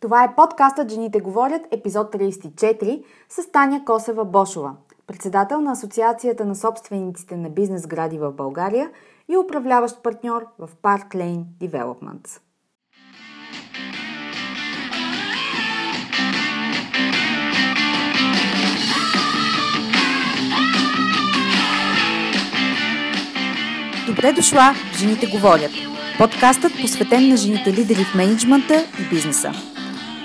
Това е подкастът Жените говорят, епизод 34, с Таня Косева-Бошова, председател на Асоциацията на собствениците на бизнес гради в България и управляващ партньор в Park Lane Developments. Добре дошла, Жените говорят. Подкастът посветен на жените лидери в менеджмента и бизнеса.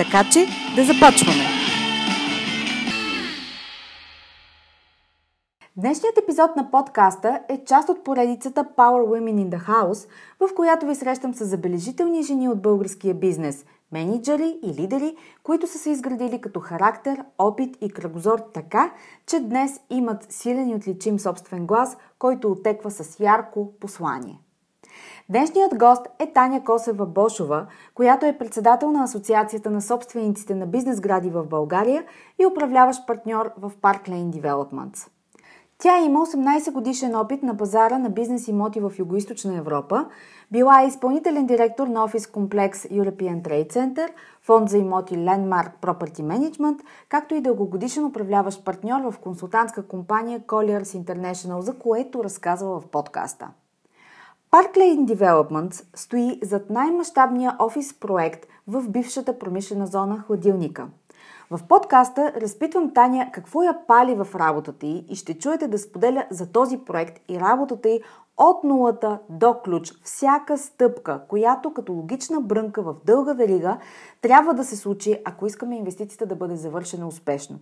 Така че да започваме! Днешният епизод на подкаста е част от поредицата Power Women in the House, в която ви срещам с забележителни жени от българския бизнес, менеджери и лидери, които са се изградили като характер, опит и кръгозор така, че днес имат силен и отличим собствен глас, който отеква с ярко послание. Днешният гост е Таня Косева Бошова, която е председател на Асоциацията на собствениците на бизнес гради в България и управляващ партньор в Park Lane Developments. Тя има 18 годишен опит на пазара на бизнес имоти в Юго-Источна Европа, била е изпълнителен директор на офис комплекс European Trade Center, фонд за имоти Landmark Property Management, както и дългогодишен управляващ партньор в консултантска компания Colliers International, за което разказва в подкаста. Park Developments стои зад най-мащабния офис проект в бившата промишлена зона Хладилника. В подкаста разпитвам Таня какво я пали в работата й и ще чуете да споделя за този проект и работата й от нулата до ключ. Всяка стъпка, която като логична брънка в дълга верига трябва да се случи, ако искаме инвестицията да бъде завършена успешно.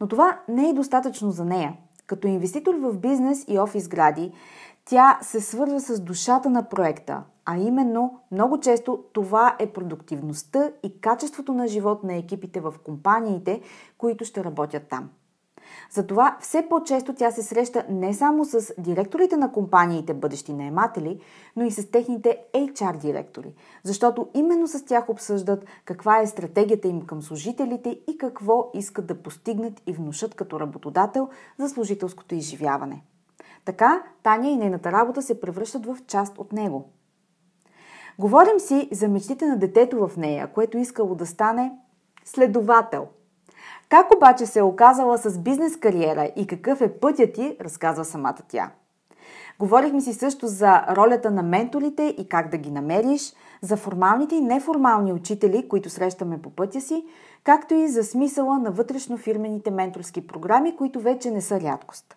Но това не е достатъчно за нея. Като инвеститор в бизнес и офис гради, тя се свързва с душата на проекта, а именно много често това е продуктивността и качеството на живот на екипите в компаниите, които ще работят там. Затова все по-често тя се среща не само с директорите на компаниите, бъдещи наематели, но и с техните HR директори, защото именно с тях обсъждат каква е стратегията им към служителите и какво искат да постигнат и внушат като работодател за служителското изживяване. Така Таня и нейната работа се превръщат в част от него. Говорим си за мечтите на детето в нея, което искало да стане следовател. Как обаче се е оказала с бизнес кариера и какъв е пътят ти, разказва самата тя. Говорихме си също за ролята на менторите и как да ги намериш, за формалните и неформални учители, които срещаме по пътя си, както и за смисъла на вътрешно фирмените менторски програми, които вече не са рядкост.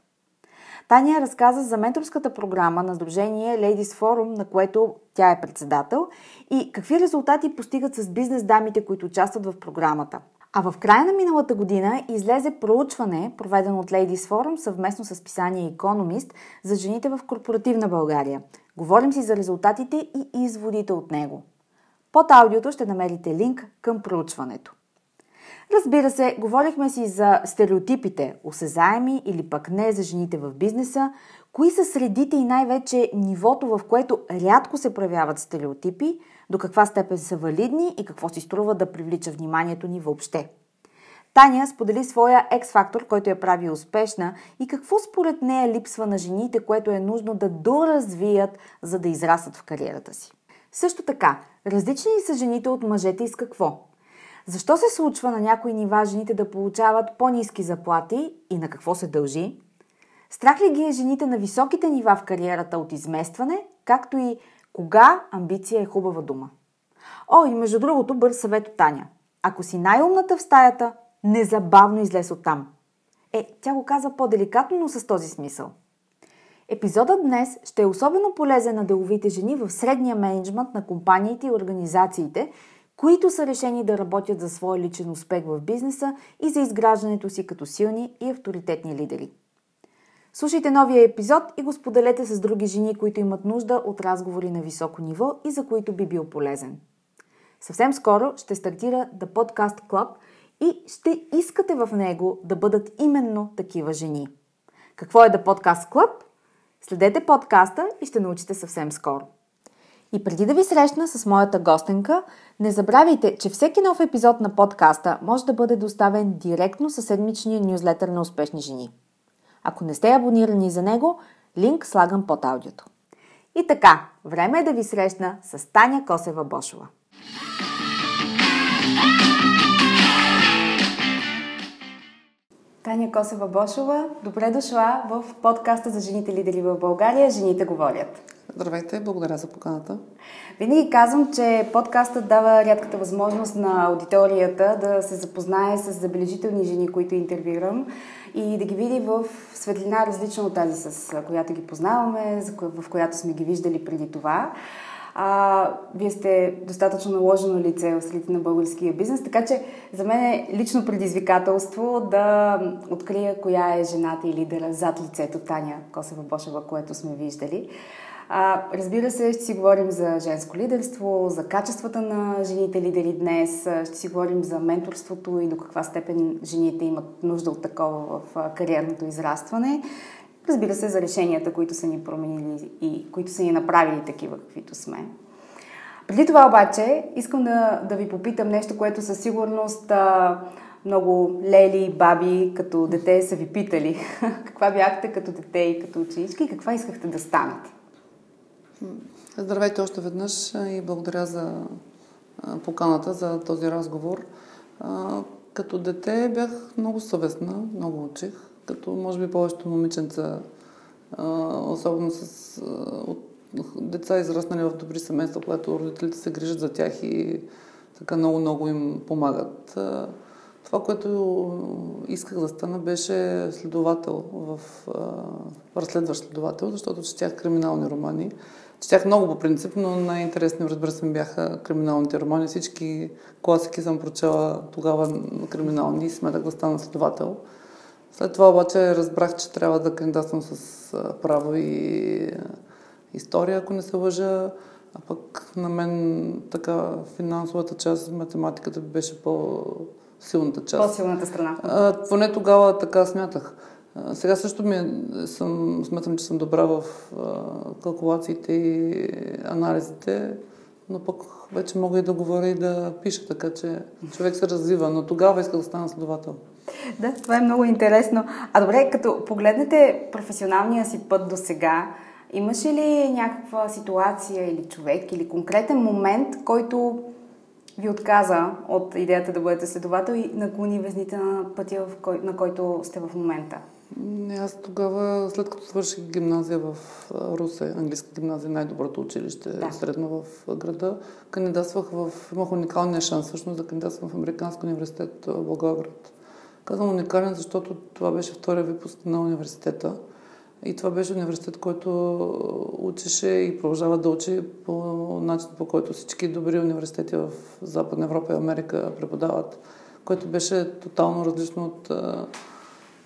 Таня разказа за менторската програма на Сдружение Ladies Forum, на което тя е председател и какви резултати постигат с бизнес дамите, които участват в програмата. А в края на миналата година излезе проучване, проведено от Ladies Forum съвместно с писание Economist за жените в корпоративна България. Говорим си за резултатите и изводите от него. Под аудиото ще намерите линк към проучването. Разбира се, говорихме си за стереотипите, осезаеми или пък не за жените в бизнеса, кои са средите и най-вече нивото, в което рядко се проявяват стереотипи, до каква степен са валидни и какво си струва да привлича вниманието ни въобще. Таня сподели своя екс-фактор, който я прави успешна и какво според нея липсва на жените, което е нужно да доразвият, за да израснат в кариерата си. Също така, различни ли са жените от мъжете и с какво? Защо се случва на някои нива жените да получават по-низки заплати и на какво се дължи? Страх ли ги е жените на високите нива в кариерата от изместване, както и кога амбиция е хубава дума? О, и между другото, бърз съвет от Таня. Ако си най-умната в стаята, незабавно излез от там. Е, тя го казва по-деликатно, но с този смисъл. Епизодът днес ще е особено полезен на деловите жени в средния менеджмент на компаниите и организациите, които са решени да работят за своя личен успех в бизнеса и за изграждането си като силни и авторитетни лидери. Слушайте новия епизод и го споделете с други жени, които имат нужда от разговори на високо ниво и за които би бил полезен. Съвсем скоро ще стартира The Podcast Club и ще искате в него да бъдат именно такива жени. Какво е The Podcast Club? Следете подкаста и ще научите съвсем скоро. И преди да ви срещна с моята гостенка, не забравяйте, че всеки нов епизод на подкаста може да бъде доставен директно със седмичния нюзлетър на успешни жени. Ако не сте абонирани за него, линк слагам под аудиото. И така, време е да ви срещна с Таня Косева-Бошова. Таня Косева-Бошова, добре дошла в подкаста за жените лидери в България «Жените говорят». Здравейте, благодаря за поканата. Винаги казвам, че подкастът дава рядката възможност на аудиторията да се запознае с забележителни жени, които интервюирам и да ги види в светлина различна от тази, с която ги познаваме, в която сме ги виждали преди това. А, вие сте достатъчно наложено лице в средите на българския бизнес, така че за мен е лично предизвикателство да открия коя е жената и лидера зад лицето Таня Косева-Бошева, което сме виждали. А, разбира се, ще си говорим за женско лидерство, за качествата на жените лидери днес, ще си говорим за менторството и до каква степен жените имат нужда от такова в кариерното израстване. Разбира се, за решенията, които са ни променили и които са ни направили такива, каквито сме. Преди това обаче, искам да, да ви попитам нещо, което със сигурност а, много лели и баби като дете са ви питали. каква бяхте като дете и като ученичка и каква искахте да станете? Здравейте още веднъж и благодаря за поканата за този разговор. Като дете бях много съвестна, много учих, като може би повечето момиченца, особено с деца израснали в добри семейства, когато родителите се грижат за тях и така много-много им помагат. Това, което исках да стана, беше следовател в разследващ следовател, защото четях криминални романи. Четях много по принцип, но най-интересни, разбира се, бяха криминалните романи. Всички класики съм прочела тогава криминални и сметах да стана следовател. След това обаче разбрах, че трябва да кандидатствам с право и история, ако не се лъжа. А пък на мен така финансовата част, математиката беше по-силната част. По-силната страна. А, поне тогава така смятах. Сега също ми е, съм, смятам, че съм добра в калкулациите и анализите, но пък вече мога и да говоря и да пиша, така че човек се развива. Но тогава исках да стана следовател. Да, това е много интересно. А добре, като погледнете професионалния си път до сега, имаше ли някаква ситуация или човек или конкретен момент, който ви отказа от идеята да бъдете следовател и наклони везните на пътя, на който сте в момента? Не, аз тогава, след като свърших гимназия в Русе, английска гимназия, най-доброто училище да. средно в града, кандидатствах в... Имах уникалния шанс всъщност да кандидатствам в Американски университет в Благоевград. Казвам уникален, защото това беше втория випуск на университета. И това беше университет, който учеше и продължава да учи по начин, по който всички добри университети в Западна Европа и Америка преподават, което беше тотално различно от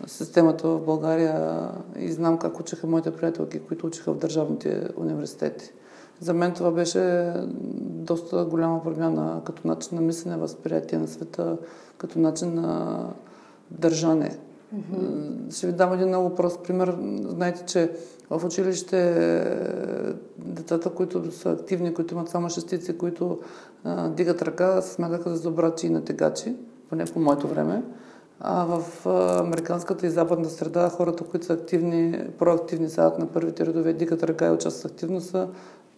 системата в България и знам как учиха моите приятелки, които учиха в държавните университети. За мен това беше доста голяма промяна като начин на мислене, възприятие на света, като начин на държане. Mm-hmm. Ще ви дам един много прост пример. Знаете, че в училище децата, които са активни, които имат само шестици, които а, дигат ръка, се смятаха за добрачи и натегачи, поне по моето време. А в американската и западна среда хората, които са активни, проактивни, седат на първите редове, дигат ръка и участват активно, са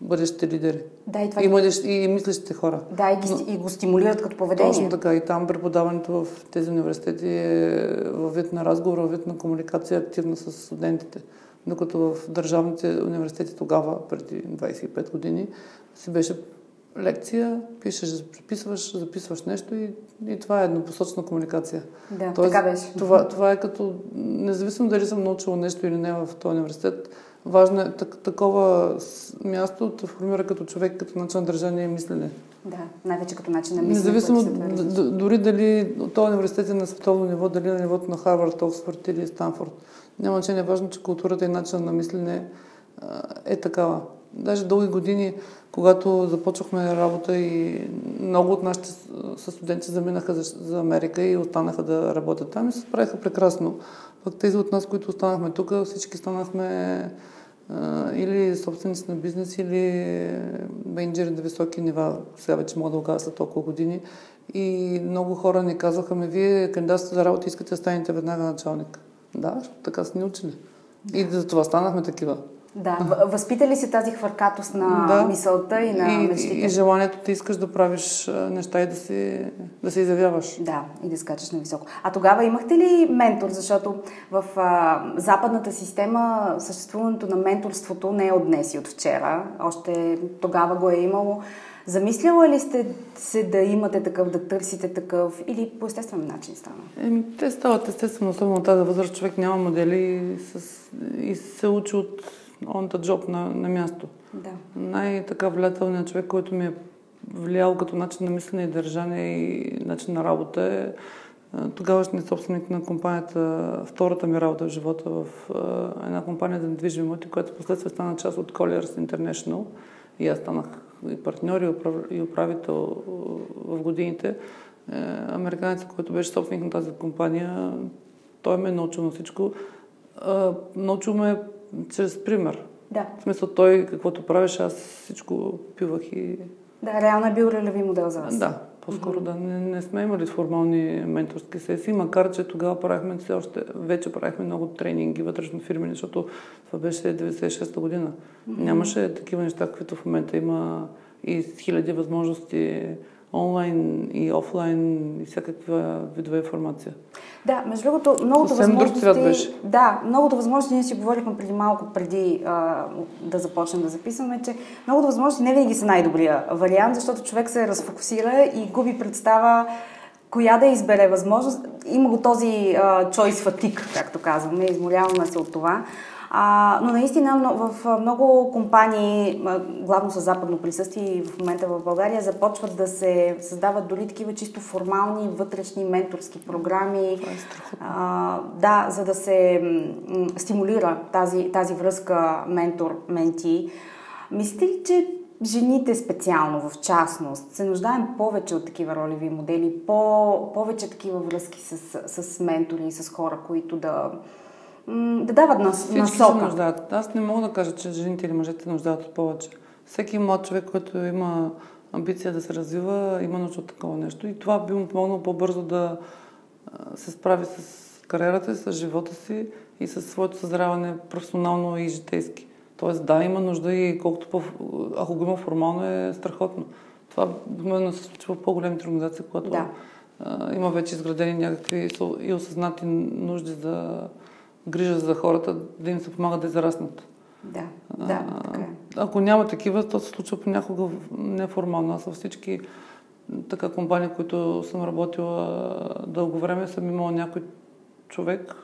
бъдещите лидери. Да, и, това... и, младещ, и мислещите хора. Да, и, ги, Но, и го стимулират като поведение. Точно така. И там преподаването в тези университети е във вид на разговор, във вид на комуникация активна с студентите. Докато в държавните университети тогава, преди 25 години, си беше лекция, пишеш, приписваш, записваш нещо и, и това е еднопосочна комуникация. Да, Тоест, така беше. Това, това е като, независимо дали съм научила нещо или не в този университет, важно е так, такова място да формира като човек, като начин на държание и мислене. Да, най-вече като начин на мислене. Независимо, д- дори дали този университет е на световно ниво, дали на нивото на Харвард, Оксфорд или Станфорд. Няма че не е важно, че културата и начин на мислене е такава. Даже дълги години когато започвахме работа и много от нашите студенти заминаха за, Америка и останаха да работят там и се справиха прекрасно. Пък тези от нас, които останахме тук, всички станахме или собственици на бизнес, или менеджери на високи нива. Сега вече мога да го кажа след толкова години. И много хора ни казваха, ме вие кандидатствате за работа, искате да станете веднага началник. Да, така са ни учили. И за това станахме такива. Да, възпита ли се тази хвъркатост на да. мисълта и на и, мечтите? И желанието ти искаш да правиш неща и да се, да се изявяваш. Да, и да скачаш на високо. А тогава имахте ли ментор? Защото в а, западната система съществуването на менторството не е от днес и от вчера. Още тогава го е имало. Замисляла ли сте се да имате такъв, да търсите такъв или по естествен начин стана? Еми, те стават естествено, особено тази възраст. Човек няма модели с... и се учи от on the job на, на място. Да. Най-така влиятелният човек, който ми е влиял като начин на мислене и държане и начин на работа е тогавашният собственик на компанията, втората ми работа в живота в една компания за недвижими имоти, която последствие стана част от Colliers International и аз станах и партньор и управител в годините. Е, американец, който беше собственик на тази компания, той ме е научил на всичко. Научил ме чрез пример. Да. В смисъл той каквото правиш, аз всичко пивах и... Да, реално е бил релеви модел за вас. Да, по-скоро mm-hmm. да. Не, не сме имали формални менторски сесии, макар че тогава правихме все още, вече правихме много тренинги вътрешно фирмени, защото това беше 96-та година. Mm-hmm. Нямаше такива неща, каквито в момента има и хиляди възможности онлайн и офлайн и всякаква видове информация. Да, между другото, многото Съвсем възможности... Беше. Да, многото възможности, ние си говорихме преди малко, преди а, да започнем да записваме, че многото възможности не винаги са най-добрия вариант, защото човек се разфокусира и губи представа коя да избере възможност. Има го този а, choice fatigue, както казваме, измоляваме се от това. А, но наистина в много компании, главно с западно присъствие и в момента в България, започват да се създават дори такива чисто формални вътрешни менторски програми. Това е а, да, за да се стимулира тази, тази връзка ментор-менти. Мислите ли, че жените специално, в частност, се нуждаем повече от такива ролеви модели, по, повече такива връзки с, с ментори, с хора, които да, да дават нас, Всички насока. се нуждаят. Аз не мога да кажа, че жените или мъжете нуждаят от повече. Всеки млад човек, който има амбиция да се развива, има нужда от такова нещо. И това би му помогнало по-бързо да се справи с кариерата си, с живота си и с своето съзряване професионално и житейски. Тоест, да, има нужда и колкото по... ако го има формално е страхотно. Това обикновено се случва в по-големите организации, когато да. а, има вече изградени някакви и осъзнати нужди за грижа за хората, да им се помага да израснат. Да, да, така е. Ако няма такива, то се случва понякога неформално. Аз във всички така компании, които съм работила дълго време, съм имала някой човек,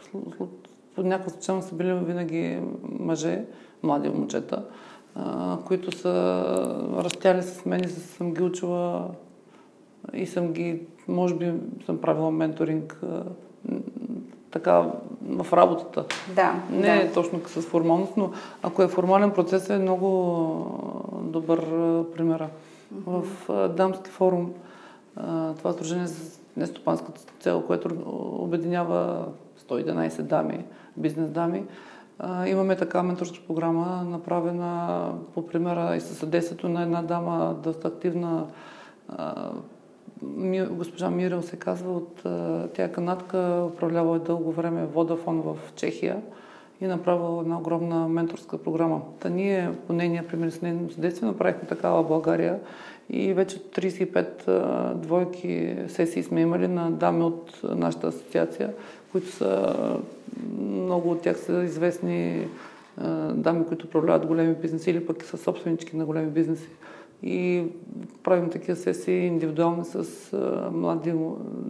по някаква случайно са били винаги мъже, млади момчета, които са растяли с мен и съм ги учила и съм ги, може би съм правила менторинг така в работата. Да. Не да. е точно с формалност, но ако е формален процес е много добър пример. Mm-hmm. В Дамски форум, това сдружение с нестопанската цел, което обединява 111 дами, бизнес дами, имаме така менторска програма, направена по примера и със съдействието на една дама, доста активна госпожа Мирел се казва, от тя е канадка, управлява дълго време Водафон в Чехия и направила една огромна менторска програма. Та ние по нейния пример с нейното съдействие направихме такава в България и вече 35 двойки сесии сме имали на дами от нашата асоциация, които са много от тях са известни дами, които управляват големи бизнеси или пък са собственички на големи бизнеси и правим такива сесии индивидуални с а, млади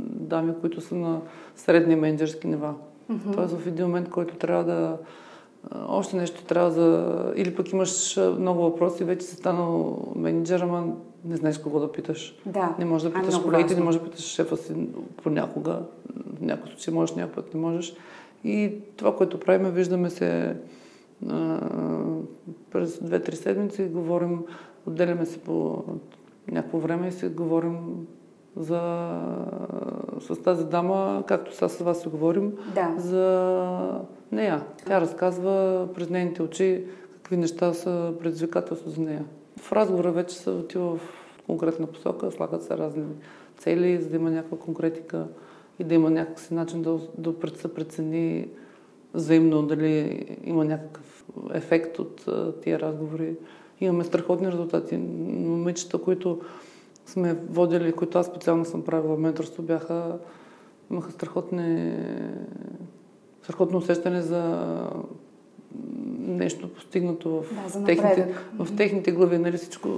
дами, които са на средни менеджерски нива. Mm-hmm. Тоест в един момент, който трябва да още нещо трябва за... Или пък имаш много въпроси, вече си станал менеджер, ама не знаеш кого да питаш. Да. Не можеш да питаш колегите, не можеш да питаш шефа си понякога. В някои случаи можеш, някой път не можеш. И това, което правим, виждаме се а, през 2-3 седмици, говорим отделяме се по някакво време и си говорим за, с тази дама, както сега с вас си говорим, да. за нея. Тя разказва през нейните очи какви неща са предизвикателство за нея. В разговора вече се отива в конкретна посока, слагат се разни цели, за да има някаква конкретика и да има някакъв начин да, да се прецени взаимно дали има някакъв ефект от тия разговори. Имаме страхотни резултати. Момичета, които сме водили, които аз специално съм правила менторство, бяха, имаха страхотни, страхотно усещане за нещо постигнато в, да, техните, в техните глави. Нали всичко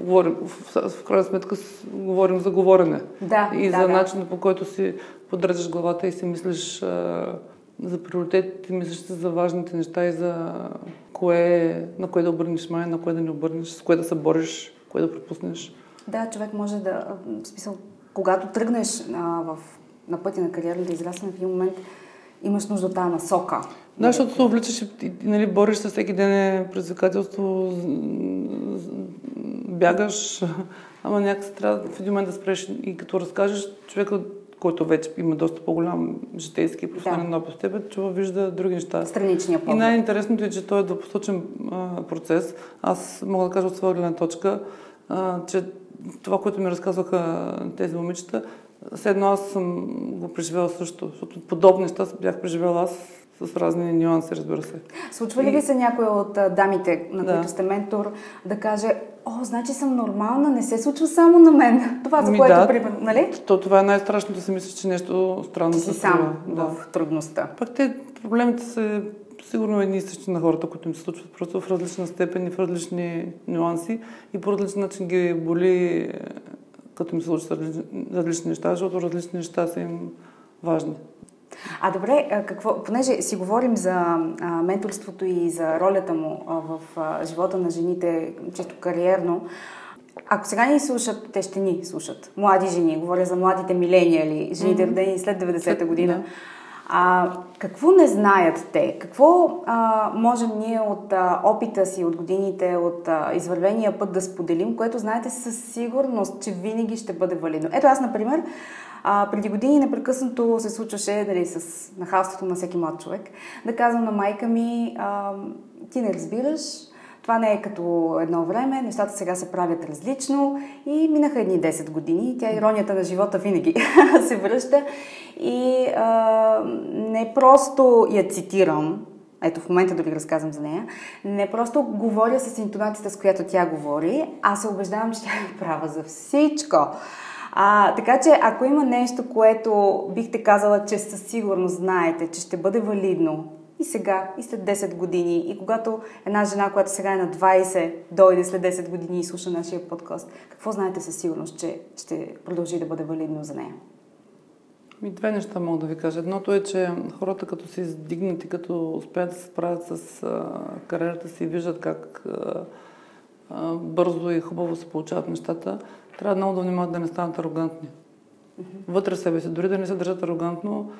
говорим, в, в крайна сметка говорим за говорене. Да, и да, за да. начина по който си поддържаш главата и си мислиш а, за приоритетите, мислиш за важните неща и за кое, на кое да обърнеш май, на кое да не обърнеш, с кое да се бориш, кое да пропуснеш. Да, човек може да, в смисъл, когато тръгнеш а, в, на пътя на кариерата, да израснеш в един момент, имаш нужда от тази насока. Да, защото се увличаш и, и нали, бориш се всеки ден е предизвикателство, бягаш, ама някакси трябва в един момент да спреш и като разкажеш човека, който вече има доста по-голям житейски и професионален да. опит с теб, чува, вижда други неща. Страничния поглед. И най-интересното е, че той е двупосочен процес. Аз мога да кажа от своя гледна точка, а, че това, което ми разказваха тези момичета, все едно аз съм го преживела също, защото подобни неща бях преживела аз с разни нюанси, разбира се. Случва ли ви се някой от дамите, на да. които сте ментор, да каже, о, значи съм нормална, не се случва само на мен. Това, за Ми, което, да, примерно, нали? То, това е най-страшното да си мислиш, че нещо странно се сам да. в трудността. Пак те проблемите са сигурно едни и същи на хората, които им се случват просто в различна степен и в различни нюанси и по различен начин ги боли, като им се различни, различни неща, защото различни неща са им важни. А добре, какво, понеже си говорим за а, менторството и за ролята му а, в а, живота на жените, чисто кариерно, ако сега ни слушат, те ще ни слушат. Млади жени, говоря за младите милениали, жените mm-hmm. родени след 90-та година. Да. А, какво не знаят те? Какво а, можем ние от а, опита си, от годините, от а, извървения път да споделим, което знаете със сигурност, че винаги ще бъде валидно? Ето аз, например, а, преди години непрекъснато се случваше дали, с нахалството на всеки млад човек да казвам на майка ми, а, ти не разбираш, това не е като едно време, нещата сега се правят различно. И минаха едни 10 години. Тя иронията на живота винаги се връща. И а, не просто я цитирам, ето в момента дори разказвам за нея, не просто говоря с интонацията, с която тя говори, а се убеждавам, че тя е права за всичко. А, така че, ако има нещо, което бихте казала, че със сигурност знаете, че ще бъде валидно и сега, и след 10 години, и когато една жена, която сега е на 20, дойде след 10 години и слуша нашия подкаст, какво знаете със сигурност, че ще продължи да бъде валидно за нея? Ми две неща мога да ви кажа. Едното е, че хората като се издигнат и като успеят да се справят с а, кариерата си и виждат как а, а, бързо и хубаво се получават нещата, трябва много да внимават да не станат арогантни. Вътре себе си, дори да не се държат арогантно,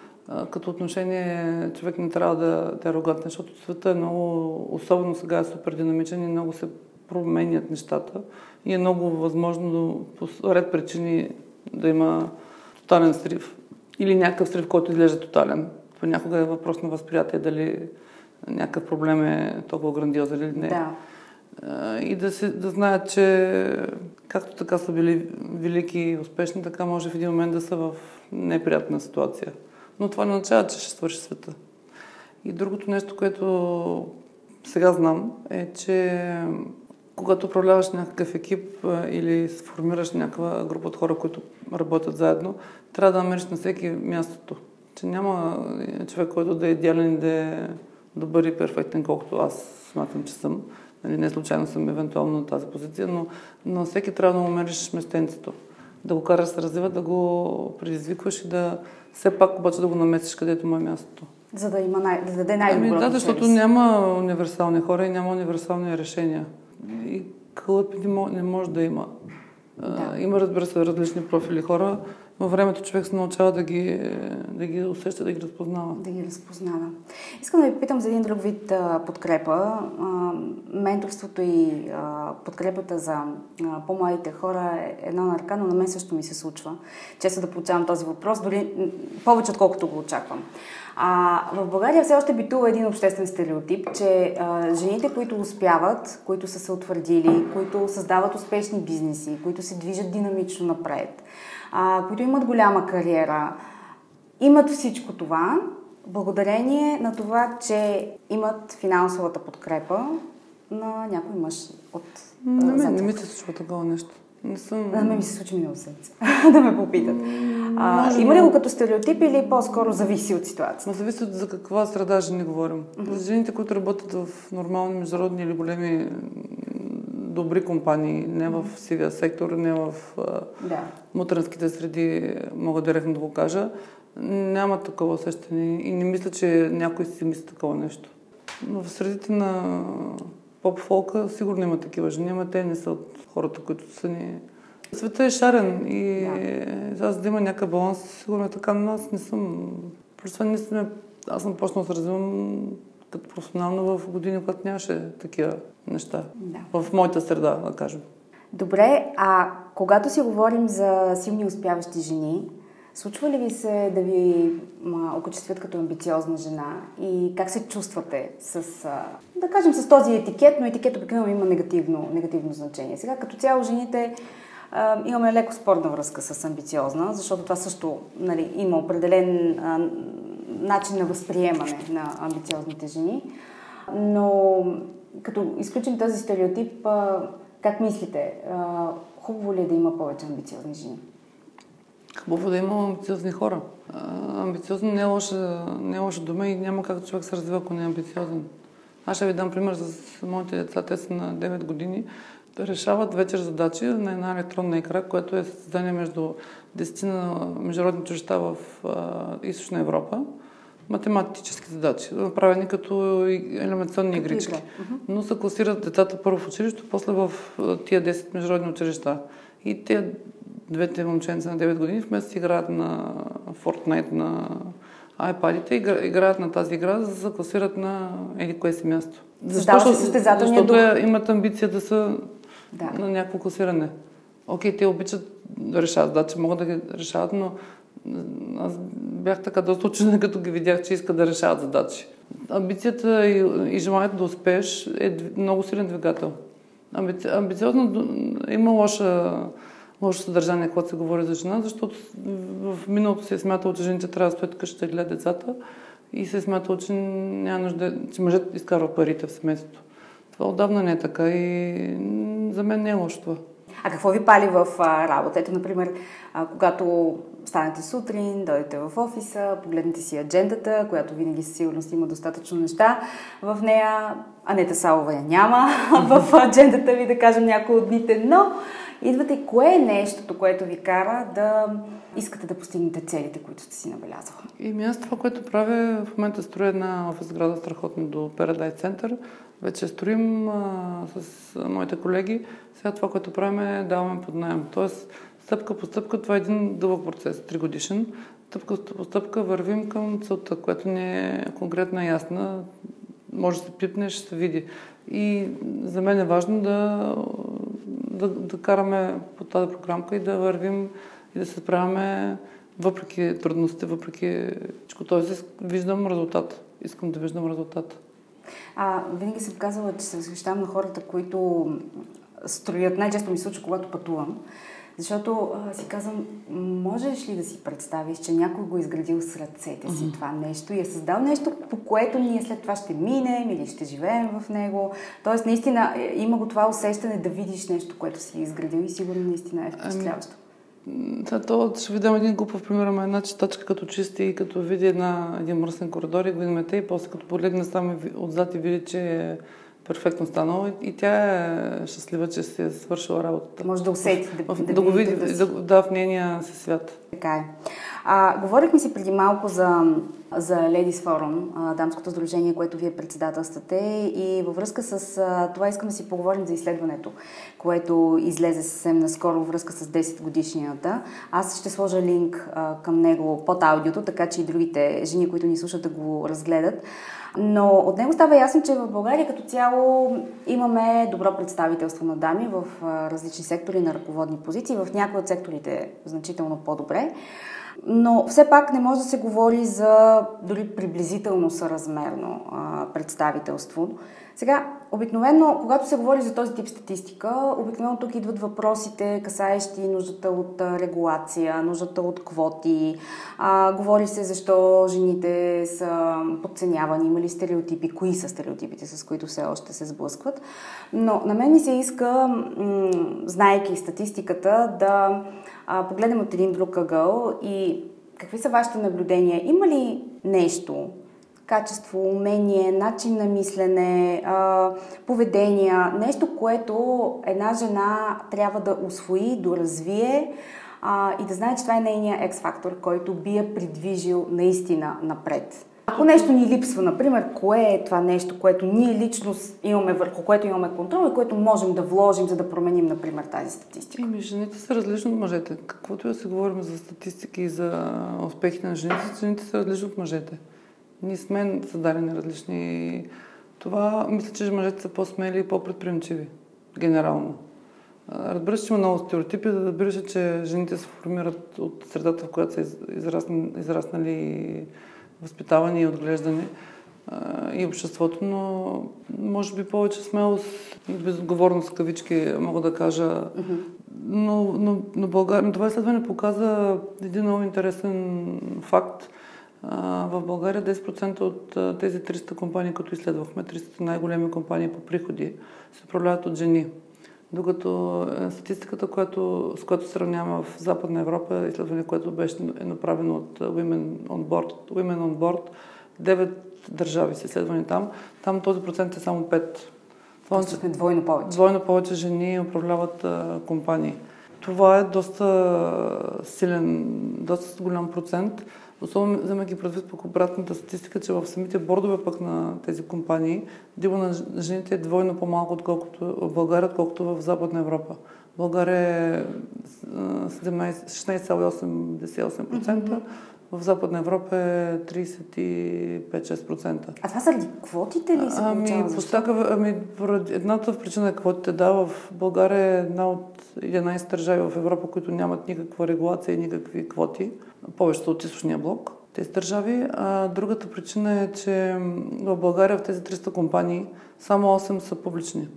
като отношение човек не трябва да, да е арогантен, защото света е много, особено сега е супер динамичен и много се променят нещата и е много възможно по ред причини да има тотален срив или някакъв срив, който изглежда тотален. Понякога е въпрос на възприятие дали някакъв проблем е толкова грандиозен или не. Да. И да, се, да знаят, че както така са били велики и успешни, така може в един момент да са в неприятна ситуация. Но това не означава, че ще свърши света. И другото нещо, което сега знам, е, че когато управляваш някакъв екип или сформираш някаква група от хора, които работят заедно, трябва да намериш на всеки мястото. Че няма човек, който да е идеален да е добър и перфектен, колкото аз смятам, че съм. Нали, не случайно съм евентуално на тази позиция, но, но всеки трябва да намериш местенцето. Да го караш да се развива, да го предизвикваш и да все пак обаче да го намесиш където му е мястото. За да, има най- да даде най-доброто. Ами, да, защото няма универсални хора и няма универсални решения. И кълъп не може да има. Да. Има, разбира се, различни профили хора във времето човек се научава да ги, да ги усеща, да ги разпознава. Да ги разпознава. Искам да ви питам за един друг вид а, подкрепа. А, менторството и а, подкрепата за а, по-младите хора е една на ръка, но на мен също ми се случва. Често да получавам този въпрос, дори повече отколкото го очаквам. А, в България все още битува един обществен стереотип, че а, жените, които успяват, които са се утвърдили, които създават успешни бизнеси, които се движат динамично напред, а, които имат голяма кариера, имат всичко това, благодарение на това, че имат финансовата подкрепа на някой мъж от Не, не ми се случва такова нещо. Не съм... На мен ми се случи минало седмица да ме попитат. А, има ли го като стереотип или по-скоро зависи от ситуацията? зависи от за каква среда жени говорим. Mm-hmm. За жените, които работят в нормални международни или големи добри компании, не в сивия сектор, не в да. мутренските среди, мога директно да го кажа, няма такова усещане и не мисля, че някой си мисли такова нещо. Но в средите на поп-фолка сигурно има такива жени, но те не са от хората, които са ни... Света е шарен и да. аз да има някакъв баланс, сигурно е така, но аз не съм... Просто не сме... Аз съм почнал да се развивам като професионално в години, когато нямаше такива неща. Да. В моята среда, да кажем. Добре, а когато си говорим за силни успяващи жени, случва ли ви се да ви окачествят като амбициозна жена и как се чувствате с, да кажем, с този етикет, но етикет обикновено има негативно, негативно значение. Сега като цяло жените имаме леко спорна връзка с амбициозна, защото това също нали, има определен начин на възприемане на амбициозните жени. Но като изключим този стереотип, как мислите? Хубаво ли е да има повече амбициозни жени? Хубаво да има амбициозни хора. Амбициозно не е лоша, не е лоша дума и няма как човек се развива, ако не е амбициозен. Аз ще ви дам пример с моите деца. Те са на 9 години. Решават вечер задачи на една електронна игра, което е състезание между 10 на международни училища в Източна Европа математически задачи, направени като елементационни игрички. Но се класират децата първо в училище, после в тия 10 международни училища. И те двете момченца на 9 години, вместо играят на Fortnite, на iPad-ите, играят на тази игра, за да се класират на еди кое си място. Защо, защото, защото дух. имат амбиция да са да. на някакво класиране. Окей, те обичат да решават задачи, могат да ги решават, но аз бях така доста учена, като ги видях, че искат да решават задачи. Амбицията и, и желанието да успееш е много силен двигател. Амбици... Амбициозно има лоша, лошо съдържание, когато се говори за жена, защото в миналото се е смятало, че жените трябва да стоят къща да гледат децата и се е смятало, че няма нужда, че мъжът изкарва парите в семейството. Това отдавна не е така и за мен не е лошо това. А какво ви пали в работа? Ето, например, когато станете сутрин, дойдете в офиса, погледнете си аджендата, която винаги със сигурност има достатъчно неща в нея. Анета Салова я няма в аджендата ви, да кажем, някои от дните, но идвате, кое е нещото, което ви кара да искате да постигнете целите, които сте си набелязали? И аз това, което правя, в момента строя една офис града страхотно до Paradise Center. Вече строим а, с моите колеги. Сега това, което правим е даваме под найем. Тоест, стъпка по стъпка, това е един дълъг процес, тригодишен. Стъпка по стъпка вървим към целта, която не е конкретна ясна. Може да се пипне, ще се види. И за мен е важно да, да, да караме по тази програмка и да вървим и да се справяме въпреки трудностите, въпреки всичко. Тоест, виждам резултат. Искам да виждам резултат. А, винаги съм казала, че се възхищавам на хората, които строят. Най-често ми случва, когато пътувам. Защото а, си казвам, можеш ли да си представиш, че някой го е изградил с ръцете си mm-hmm. това нещо и е създал нещо, по което ние след това ще минем или ще живеем в него. Тоест, наистина, е, има го това усещане да видиш нещо, което си изградил и сигурно наистина е впечатляващо. Ами, то ще ви дам един глупав пример, ама една читачка като чисти и като види една, един мръсен коридор и го имате и после като погледне само отзад и види, че е перфектно станало и тя е щастлива, че си е свършила работата. Може да усети, да, да, да го види, да, да, да, в нейния си свят. Така е. А, говорихме си преди малко за, за Ladies Forum, дамското сдружение, което вие председателствате и във връзка с а, това искам да си поговорим за изследването, което излезе съвсем наскоро във връзка с 10 годишнината. Аз ще сложа линк а, към него под аудиото, така че и другите жени, които ни слушат да го разгледат. Но от него става ясно, че в България като цяло имаме добро представителство на дами в различни сектори на ръководни позиции, в някои от секторите значително по-добре. Но все пак не може да се говори за дори приблизително съразмерно представителство. Сега, обикновено, когато се говори за този тип статистика, обикновено тук идват въпросите, касаещи нуждата от регулация, нуждата от квоти. А, говори се защо жените са подценявани, има ли стереотипи, кои са стереотипите, с които все още се сблъскват. Но на мен ми се иска, м- знайки статистиката, да а, погледнем от един друг ъгъл и какви са вашите наблюдения? Има ли нещо, качество, умение, начин на мислене, поведения, нещо, което една жена трябва да освои, доразвие и да знае, че това е нейният X-фактор, който би я придвижил наистина напред. Ако нещо ни липсва, например, кое е това нещо, което ние лично имаме върху което имаме контрол и което можем да вложим, за да променим, например, тази статистика? Еми, жените са различни от мъжете. Каквото и да се говорим за статистики и за успехите на жените, жените са различни от мъжете. Ние сме създадени различни. Това, мисля, че мъжете са по-смели и по-предприемчиви, генерално. Разбира се, че има много стереотипи, да разбира се, че жените се формират от средата, в която са израснали, израснали възпитавани и отглеждани и обществото, но може би повече смелост и безотговорност, кавички, мога да кажа. Но, но, но България, това изследване показа един много интересен факт. В България 10% от тези 300 компании, които изследвахме, 300 най-големи компании по приходи, се управляват от жени. Докато е, статистиката, която, с която сравняваме в Западна Европа, изследване, което беше е направено от Women on Board, Women on Board 9 държави са изследвани там, там този процент е само 5. Това е двойно повече. Двойно повече жени управляват а, компании. Това е доста силен, доста голям процент. Особено вземайки предвид по обратната статистика, че в самите бордове пък на тези компании дива на жените е двойно по-малко отколкото в България, отколкото в Западна Европа. България е 16,88%, mm-hmm. в Западна Европа е 35-6%. А това заради квотите ли се ами, постака, ами, едната причина е квотите. Да, в България е една от 11 държави в Европа, които нямат никаква регулация и никакви квоти повечето от източния блок, тези държави. А другата причина е, че в България в тези 300 компании само 8 са публични.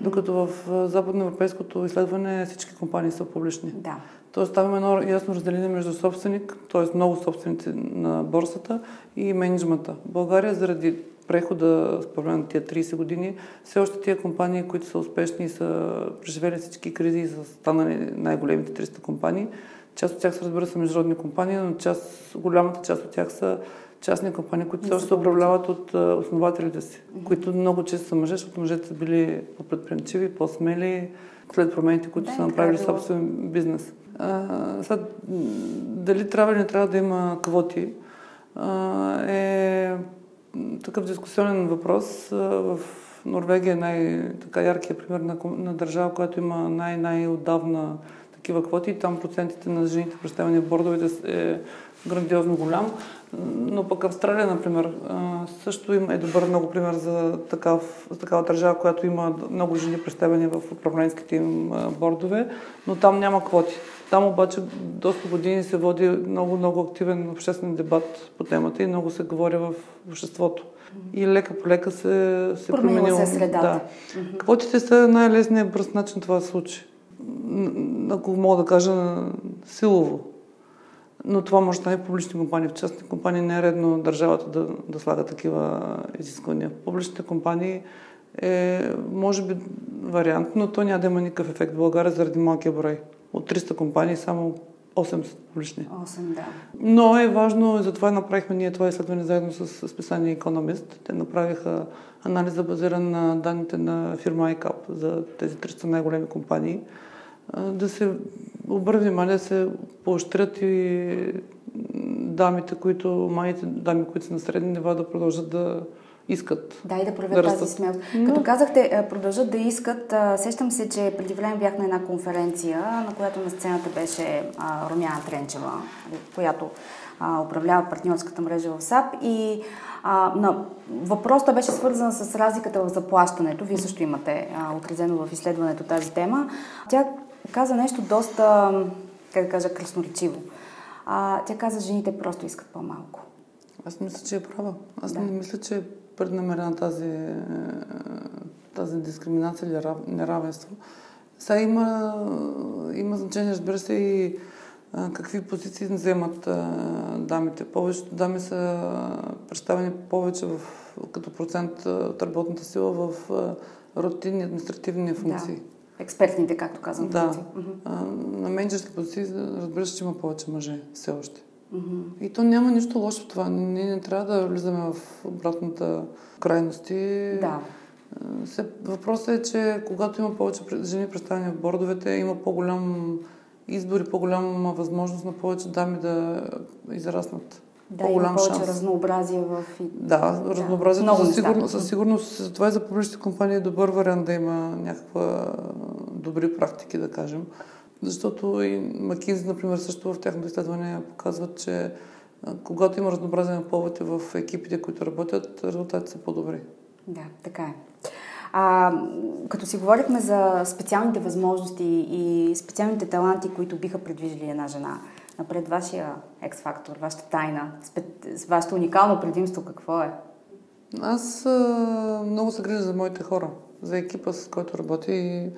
Докато в западноевропейското изследване всички компании са публични. Да. Тоест там има едно ясно разделение между собственик, т.е. много собственици на борсата и менеджмента. България заради прехода с на тия 30 години, все още тия компании, които са успешни и са преживели всички кризи и са станали най-големите 300 компании, Част от тях са, разбира се, международни компании, но част, голямата част от тях са частни компании, които също се управляват от основателите си, които много често са мъже, защото мъжете са били по-предприемчиви, по-смели, след промените, които да, са направили да собствен бизнес. А, сега, дали трябва или не трябва да има квоти, а, е такъв дискусионен въпрос. В Норвегия е най-така яркият пример на, на държава, която има най-най-отдавна такива квоти. Там процентите на жените, представени в бордовете е грандиозно голям. Но пък Австралия, например, също е добър много пример за, такав, за такава държава, която има много жени представени в управленските им бордове, но там няма квоти. Там обаче доста години се води много, много активен обществен дебат по темата и много се говори в обществото. И лека по лека се, се променило. се средата. Да. Квотите са най-лесният бърз начин това да случи ако мога да кажа, силово. Но това може да е публични компании. В частни компании не е редно държавата да, да слага такива изисквания. В публичните компании е, може би, вариант, но то няма да има никакъв ефект в България заради малкия брой. От 300 компании само 8 са публични. 8, да. Но е важно, и затова направихме ние това изследване заедно с списание Economist. Те направиха анализа базиран на данните на фирма ICAP за тези 300 най-големи компании да се обърне внимание, да се поощрят и дамите, които, майите дами, които са на средни нива, да продължат да искат. Да, и да проявят да тази смелост. Но... Като казахте, продължат да искат, сещам се, че преди време бях на една конференция, на която на сцената беше Румяна Тренчева, която управлява партньорската мрежа в САП и а, на, въпросът беше свързан с разликата в заплащането. Вие също имате а, отразено в изследването тази тема. Тя каза нещо доста, как да кажа, красноречиво. А, тя каза, жените просто искат по-малко. Аз мисля, че е права. Аз да. не мисля, че е преднамерена тази, тази дискриминация или неравенство. Сега има, има значение, разбира се, и какви позиции вземат дамите. Повечето дами са представени повече в, като процент от работната сила в рутинни административни функции. Да. Експертните, както казвам. Да. На менеджерски позиции, разбира се, че има повече мъже все още. И то няма нищо лошо в това. Ние не трябва да влизаме в обратната крайности. Да. Въпросът е, че когато има повече жени представени в бордовете, има по-голям избор и по-голяма възможност на повече дами да израснат. Да, по-голям има повече шанс. разнообразие в... Да, разнообразието да, със, сигурност, със сигурност за това и за публичните компании е добър вариант да има някаква добри практики, да кажем. Защото и Макинзи, например, също в тяхното изследване показват, че когато има разнообразие на половете в екипите, които работят, резултатите са по-добри. Да, така е. А, като си говорихме за специалните възможности и специалните таланти, които биха предвижили една жена, напред вашия екс-фактор, вашата тайна, вашето уникално предимство какво е? Аз а, много се грижа за моите хора, за екипа, с който работя и,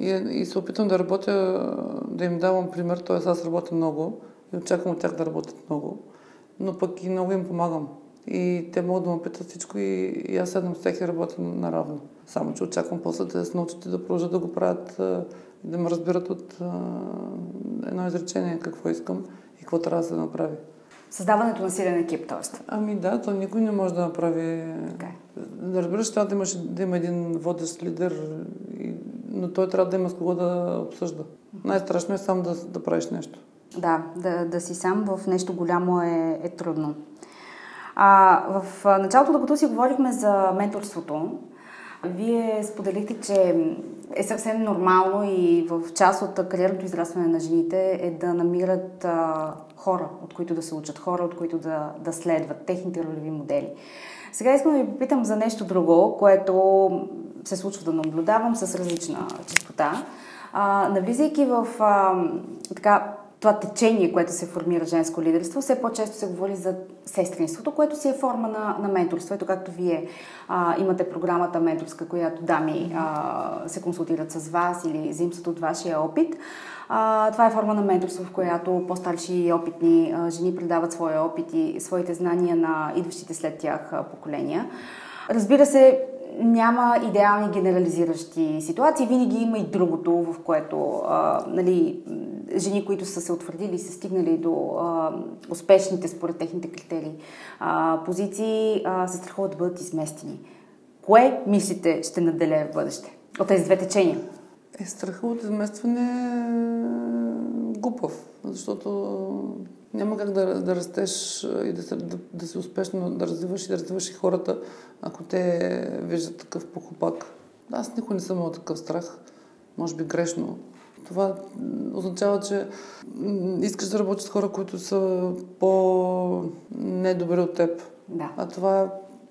и, и се опитвам да работя, да им давам пример, т.е. аз работя много и очаквам от тях да работят много, но пък и много им помагам. И те могат да ме питат всичко и, и аз седам с тях и работя наравно. Само, че очаквам после да се научат и да продължат да го правят и да ме разбират от едно изречение какво искам и какво трябва да се направи. Създаването на силен екип, т.е. Ами да, то никой не може да направи. Okay. Да разбираш, трябва да, имаш, да има един водещ лидер, и... но той трябва да има с кого да обсъжда. Най-страшно е сам да, да правиш нещо. Да, да, да си сам в нещо голямо е, е трудно. А, в началото, докато си говорихме за менторството, вие споделихте, че е съвсем нормално и в част от кариерното израстване на жените е да намират а, хора, от които да се учат, хора, от които да, да следват техните ролеви модели. Сега искам да ви попитам за нещо друго, което се случва да наблюдавам с различна частота. А, навлизайки в а, така, това течение, което се формира женско лидерство, все по-често се говори за сестринството, което си е форма на, на менторство. Ето както вие а, имате програмата менторска, която дами а, се консултират с вас или заимстват от вашия опит. А, това е форма на менторство, в която по-старши и опитни а, жени предават своя опит и своите знания на идващите след тях а, поколения. Разбира се, няма идеални генерализиращи ситуации. Винаги има и другото, в което а, нали, жени, които са се утвърдили и са стигнали до а, успешните според техните критерии а, позиции, а, се страхуват да бъдат изместени. Кое мислите ще наделее в бъдеще от тези две течения? Е, страха от изместване е глупав, защото няма как да, да растеш и да, да, да си успешно да развиваш и да развиваш и хората, ако те виждат такъв похопак. Аз никой не съм имал такъв страх. Може би грешно. Това означава, че искаш да работиш с хора, които са по-недобри от теб. Да. А това е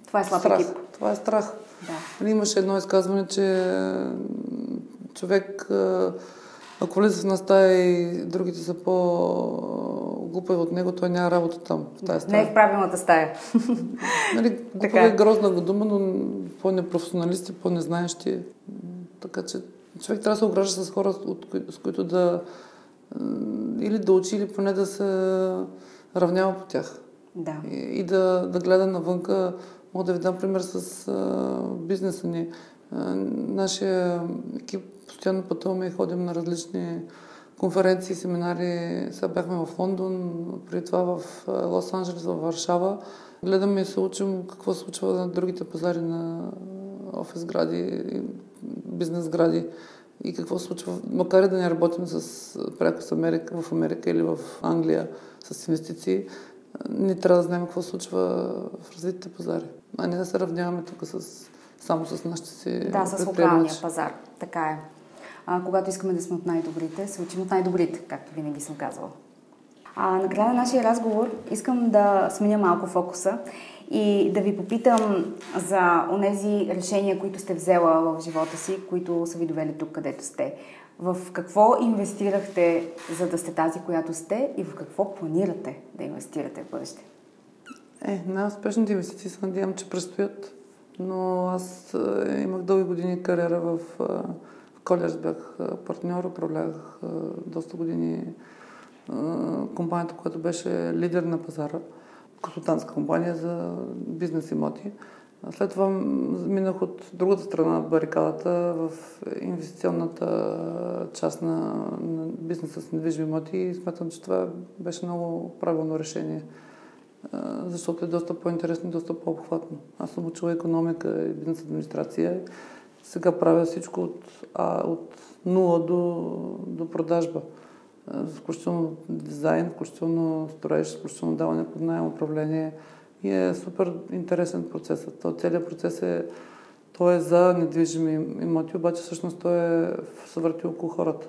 това е слаб страх. екип. Това е страх. Да. Нали, имаше едно изказване, че човек, ако влезе в една стая и другите са по-глупави от него, той няма работа там, в тази стая. Не е в правилната стая. нали, глупава е грозна го дума, но по-непрофесионалисти, по-незнаещи. Така че човек трябва да се огражда с хора, с които да или да учи, или поне да се равнява по тях. Да. И, и да, да гледа навънка. Мога да ви дам пример с а, бизнеса ни. А, нашия екип постоянно пътуваме и ходим на различни конференции, семинари. Сега бяхме в Лондон, преди това в Лос-Анджелес, в Варшава. Гледаме и се учим какво се случва на другите пазари на офис гради, бизнес гради. и какво се случва, макар и да не работим с, пряко с Америка, в Америка или в Англия с инвестиции, не трябва да знаем какво се случва в развитите пазари, а не да се равняваме тук с, само с нашите си Да, с локалния пазар. Така е. А, когато искаме да сме от най-добрите, се учим от най-добрите, както винаги съм казвала. А накрая на нашия разговор искам да сменя малко фокуса и да ви попитам за онези решения, които сте взела в живота си, които са ви довели тук, където сте. В какво инвестирахте, за да сте тази, която сте и в какво планирате да инвестирате в бъдеще? Е, най-успешните инвестиции се надявам, че предстоят. Но аз е, имах дълги години кариера в, е, колеж, бях партньор, управлявах доста години компанията, която беше лидер на пазара, консултантска компания за бизнес имоти. След това минах от другата страна на барикадата в инвестиционната част на бизнеса с недвижими имоти и смятам, че това беше много правилно решение, защото е доста по-интересно и доста по-обхватно. Аз съм учила економика и бизнес администрация. Сега правя всичко от, а, от нула до, до продажба включително дизайн, включително строеж, включително даване под найем управление. И е супер интересен процес. То, целият процес е, той е за недвижими имоти, обаче всъщност той е съвърти около хората.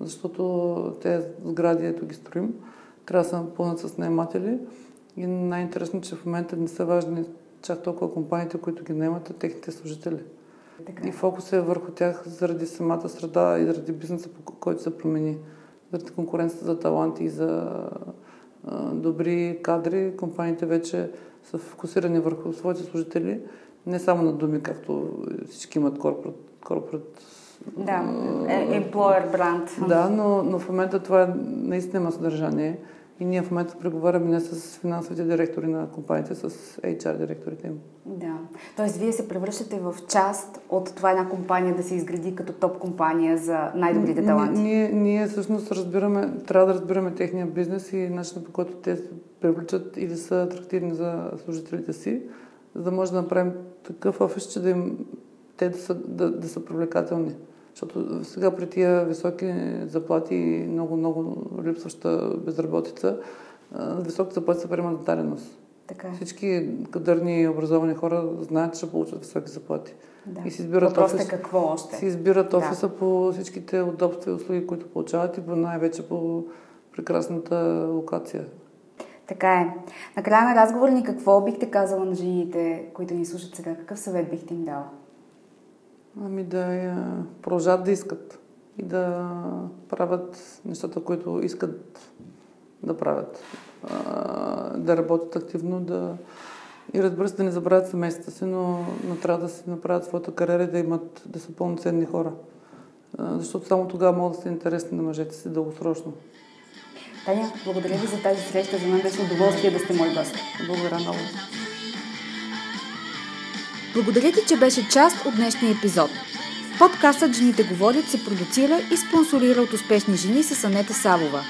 Защото те сгради, ето ги строим, трябва да се напълнят с наематели. И най-интересно, че в момента не са важни чак толкова компаниите, които ги наемат, а техните служители. Така. И фокус е върху тях заради самата среда и заради бизнеса, който се промени заради конкуренцията за таланти и за добри кадри, компаниите вече са фокусирани върху своите служители, не само на думи, както всички имат корпорат. корпорат да, е, employer бранд. Да, но, но в момента това наистина има съдържание. И ние в момента преговаряме не с финансовите директори на компаниите, с HR директорите им. Да. Тоест, вие се превръщате в част от това една компания да се изгради като топ компания за най-добрите таланти. Ние, ние всъщност разбираме, трябва да разбираме техния бизнес и начина по който те се привличат или са атрактивни за служителите си, за да може да направим такъв офис, че да им, те да са, да, да са привлекателни. Защото сега при тия високи заплати и много-много липсваща безработица, високите заплати са приемат за даденост. Така. Е. Всички кадърни и образовани хора знаят, че ще получат високи заплати. Да. И си избират Въпросът офис, е какво още. Си избират офиса да. по всичките удобства и услуги, които получават и най-вече по прекрасната локация. Така е. Накрая на разговора ни какво бихте казала на жените, които ни слушат сега? Какъв съвет бихте им дала? Ами да я продължат да искат и да правят нещата, които искат да правят. да работят активно, да... И разбира се, да не забравят семействата си, но, но трябва да си направят своята кариера и да имат, да са пълноценни хора. защото само тогава могат да са интересни на мъжете си дългосрочно. Таня, благодаря ви за тази среща. За мен беше удоволствие да сте мой гост. Благодаря много. Благодаря ти, че беше част от днешния епизод. Подкастът Жените говорят се продуцира и спонсорира от успешни жени с Анета Савова.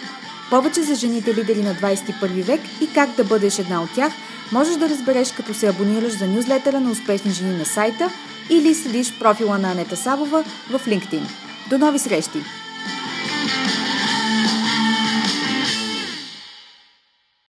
Повече за жените лидери на 21 век и как да бъдеш една от тях можеш да разбереш като се абонираш за нюзлетера на успешни жени на сайта или следиш профила на Анета Савова в LinkedIn. До нови срещи!